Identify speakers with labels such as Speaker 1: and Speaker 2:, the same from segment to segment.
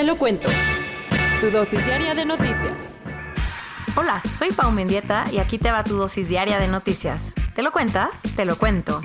Speaker 1: Te lo cuento. Tu dosis diaria de noticias.
Speaker 2: Hola, soy Pau Mendieta y aquí te va tu dosis diaria de noticias. ¿Te lo cuenta? Te lo cuento.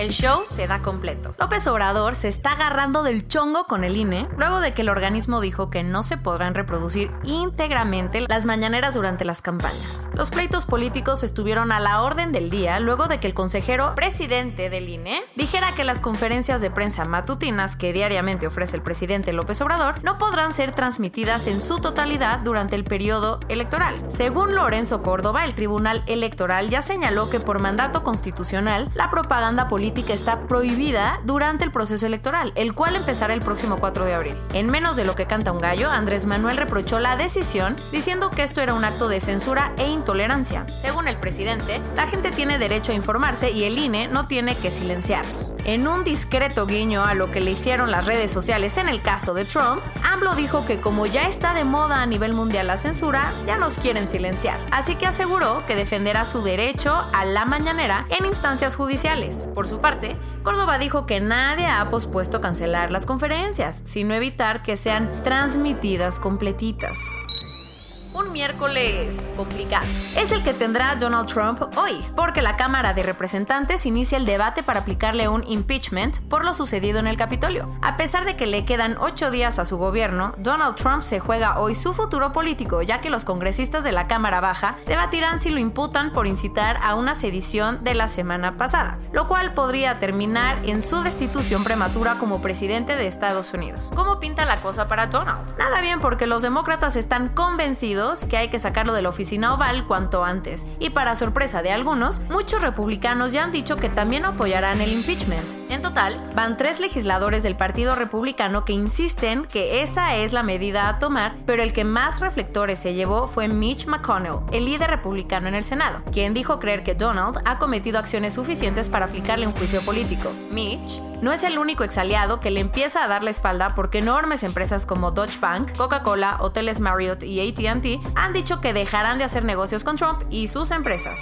Speaker 2: El show se da completo. López Obrador se está agarrando del chongo con el INE luego de que el organismo dijo que no se podrán reproducir íntegramente las mañaneras durante las campañas. Los pleitos políticos estuvieron a la orden del día luego de que el consejero presidente del INE dijera que las conferencias de prensa matutinas que diariamente ofrece el presidente López Obrador no podrán ser transmitidas en su totalidad durante el periodo electoral. Según Lorenzo Córdoba, el Tribunal Electoral ya señaló que por mandato constitucional la propaganda política está prohibida durante el proceso electoral, el cual empezará el próximo 4 de abril. En menos de lo que canta un gallo, Andrés Manuel reprochó la decisión diciendo que esto era un acto de censura e intolerancia. Según el presidente, la gente tiene derecho a informarse y el INE no tiene que silenciarlos. En un discreto guiño a lo que le hicieron las redes sociales en el caso de Trump, AMLO dijo que como ya está de moda a nivel mundial la censura, ya nos quieren silenciar. Así que aseguró que defenderá su derecho a la mañanera en instancias judiciales. Por su parte, Córdoba dijo que nadie ha pospuesto cancelar las conferencias, sino evitar que sean transmitidas completitas miércoles complicado. Es el que tendrá Donald Trump hoy, porque la Cámara de Representantes inicia el debate para aplicarle un impeachment por lo sucedido en el Capitolio. A pesar de que le quedan ocho días a su gobierno, Donald Trump se juega hoy su futuro político, ya que los congresistas de la Cámara Baja debatirán si lo imputan por incitar a una sedición de la semana pasada, lo cual podría terminar en su destitución prematura como presidente de Estados Unidos. ¿Cómo pinta la cosa para Donald? Nada bien porque los demócratas están convencidos que hay que sacarlo de la oficina oval cuanto antes. Y para sorpresa de algunos, muchos republicanos ya han dicho que también apoyarán el impeachment. En total, van tres legisladores del Partido Republicano que insisten que esa es la medida a tomar, pero el que más reflectores se llevó fue Mitch McConnell, el líder republicano en el Senado, quien dijo creer que Donald ha cometido acciones suficientes para aplicarle un juicio político. Mitch no es el único exaliado que le empieza a dar la espalda porque enormes empresas como Deutsche Bank, Coca-Cola, Hoteles Marriott y ATT han dicho que dejarán de hacer negocios con Trump y sus empresas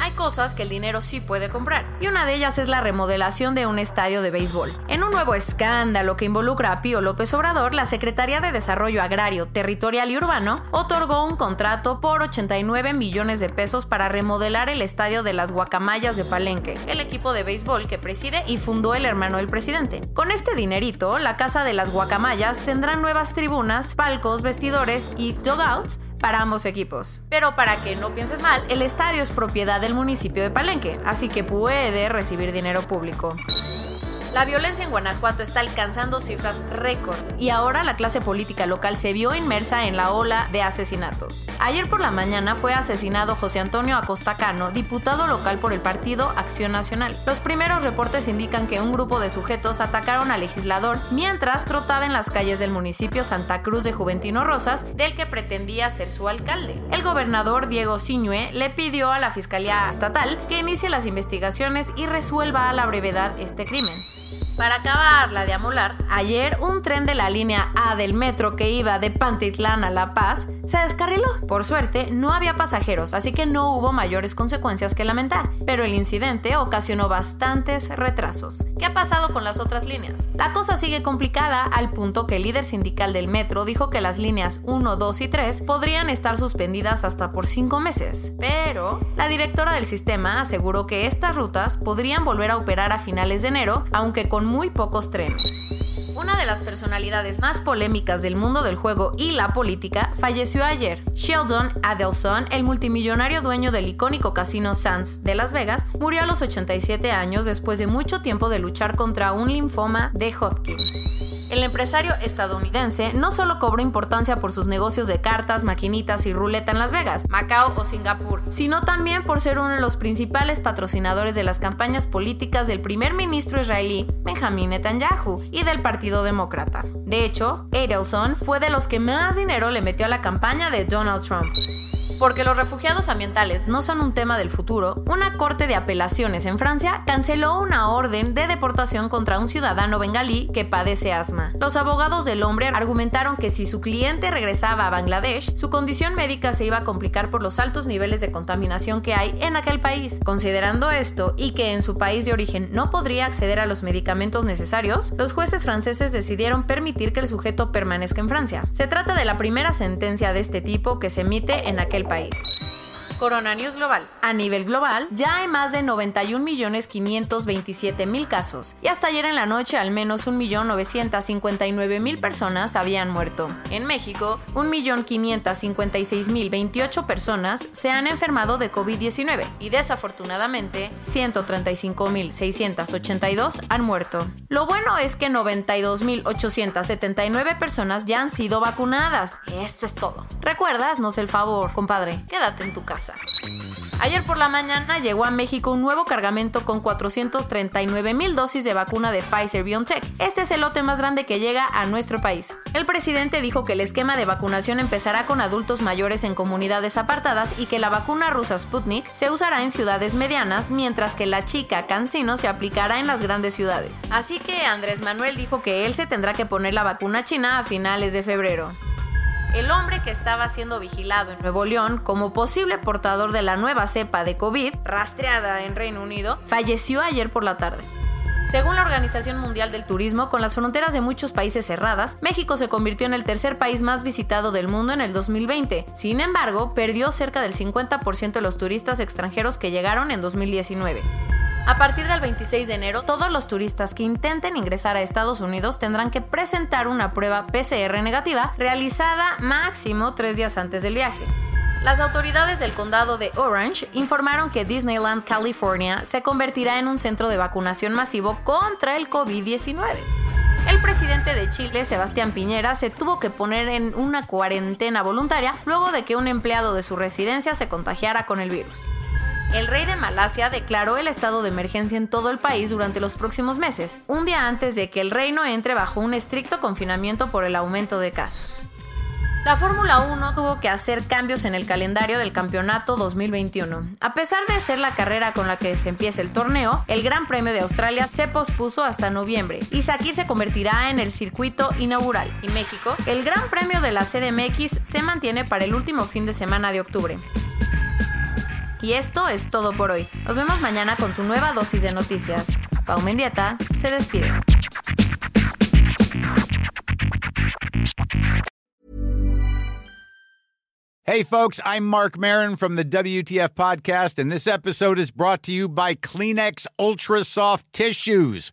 Speaker 2: hay cosas que el dinero sí puede comprar, y una de ellas es la remodelación de un estadio de béisbol. En un nuevo escándalo que involucra a Pío López Obrador, la Secretaría de Desarrollo Agrario, Territorial y Urbano otorgó un contrato por 89 millones de pesos para remodelar el estadio de las Guacamayas de Palenque, el equipo de béisbol que preside y fundó el hermano del presidente. Con este dinerito, la Casa de las Guacamayas tendrá nuevas tribunas, palcos, vestidores y dugouts para ambos equipos. Pero para que no pienses mal, el estadio es propiedad del municipio de Palenque, así que puede recibir dinero público. La violencia en Guanajuato está alcanzando cifras récord y ahora la clase política local se vio inmersa en la ola de asesinatos. Ayer por la mañana fue asesinado José Antonio Acosta Cano, diputado local por el partido Acción Nacional. Los primeros reportes indican que un grupo de sujetos atacaron al legislador mientras trotaba en las calles del municipio Santa Cruz de Juventino Rosas, del que pretendía ser su alcalde. El gobernador Diego Siñue le pidió a la Fiscalía Estatal que inicie las investigaciones y resuelva a la brevedad este crimen. Para acabarla de amolar, ayer un tren de la línea A del metro que iba de Pantitlán a La Paz se descarriló. Por suerte, no había pasajeros, así que no hubo mayores consecuencias que lamentar, pero el incidente ocasionó bastantes retrasos. ¿Qué ha pasado con las otras líneas? La cosa sigue complicada al punto que el líder sindical del metro dijo que las líneas 1, 2 y 3 podrían estar suspendidas hasta por 5 meses, pero la directora del sistema aseguró que estas rutas podrían volver a operar a finales de enero, aunque con muy pocos trenes. Una de las personalidades más polémicas del mundo del juego y la política falleció ayer. Sheldon Adelson, el multimillonario dueño del icónico casino Sands de Las Vegas, murió a los 87 años después de mucho tiempo de luchar contra un linfoma de Hodgkin. El empresario estadounidense no solo cobró importancia por sus negocios de cartas, maquinitas y ruleta en Las Vegas, Macao o Singapur, sino también por ser uno de los principales patrocinadores de las campañas políticas del primer ministro israelí Benjamin Netanyahu y del Partido Demócrata. De hecho, Adelson fue de los que más dinero le metió a la campaña de Donald Trump. Porque los refugiados ambientales no son un tema del futuro, una corte de apelaciones en Francia canceló una orden de deportación contra un ciudadano bengalí que padece asma. Los abogados del hombre argumentaron que si su cliente regresaba a Bangladesh, su condición médica se iba a complicar por los altos niveles de contaminación que hay en aquel país. Considerando esto y que en su país de origen no podría acceder a los medicamentos necesarios, los jueces franceses decidieron permitir que el sujeto permanezca en Francia. Se trata de la primera sentencia de este tipo que se emite en aquel país. spice. Corona News Global. A nivel global, ya hay más de 91.527.000 casos y hasta ayer en la noche al menos 1.959.000 personas habían muerto. En México, 1.556.028 personas se han enfermado de COVID-19 y desafortunadamente 135.682 han muerto. Lo bueno es que 92.879 personas ya han sido vacunadas. Esto es todo. ¿Recuerdas? Haznos el favor, compadre. Quédate en tu casa. Ayer por la mañana llegó a México un nuevo cargamento con 439 mil dosis de vacuna de Pfizer BioNTech. Este es el lote más grande que llega a nuestro país. El presidente dijo que el esquema de vacunación empezará con adultos mayores en comunidades apartadas y que la vacuna rusa Sputnik se usará en ciudades medianas, mientras que la chica Cancino se aplicará en las grandes ciudades. Así que Andrés Manuel dijo que él se tendrá que poner la vacuna china a finales de febrero. El hombre que estaba siendo vigilado en Nuevo León como posible portador de la nueva cepa de COVID, rastreada en Reino Unido, falleció ayer por la tarde. Según la Organización Mundial del Turismo, con las fronteras de muchos países cerradas, México se convirtió en el tercer país más visitado del mundo en el 2020. Sin embargo, perdió cerca del 50% de los turistas extranjeros que llegaron en 2019. A partir del 26 de enero, todos los turistas que intenten ingresar a Estados Unidos tendrán que presentar una prueba PCR negativa realizada máximo tres días antes del viaje. Las autoridades del condado de Orange informaron que Disneyland California se convertirá en un centro de vacunación masivo contra el COVID-19. El presidente de Chile, Sebastián Piñera, se tuvo que poner en una cuarentena voluntaria luego de que un empleado de su residencia se contagiara con el virus. El rey de Malasia declaró el estado de emergencia en todo el país durante los próximos meses, un día antes de que el reino entre bajo un estricto confinamiento por el aumento de casos. La Fórmula 1 tuvo que hacer cambios en el calendario del campeonato 2021. A pesar de ser la carrera con la que se empieza el torneo, el Gran Premio de Australia se pospuso hasta noviembre y Sakir se convertirá en el circuito inaugural. Y México, el Gran Premio de la CDMX se mantiene para el último fin de semana de octubre. Y esto es todo por hoy. Nos vemos mañana con tu nueva dosis de noticias. Pau Mendieta se despide.
Speaker 3: Hey, folks, I'm Mark Marin from the WTF Podcast, and this episode is brought to you by Kleenex Ultra Soft Tissues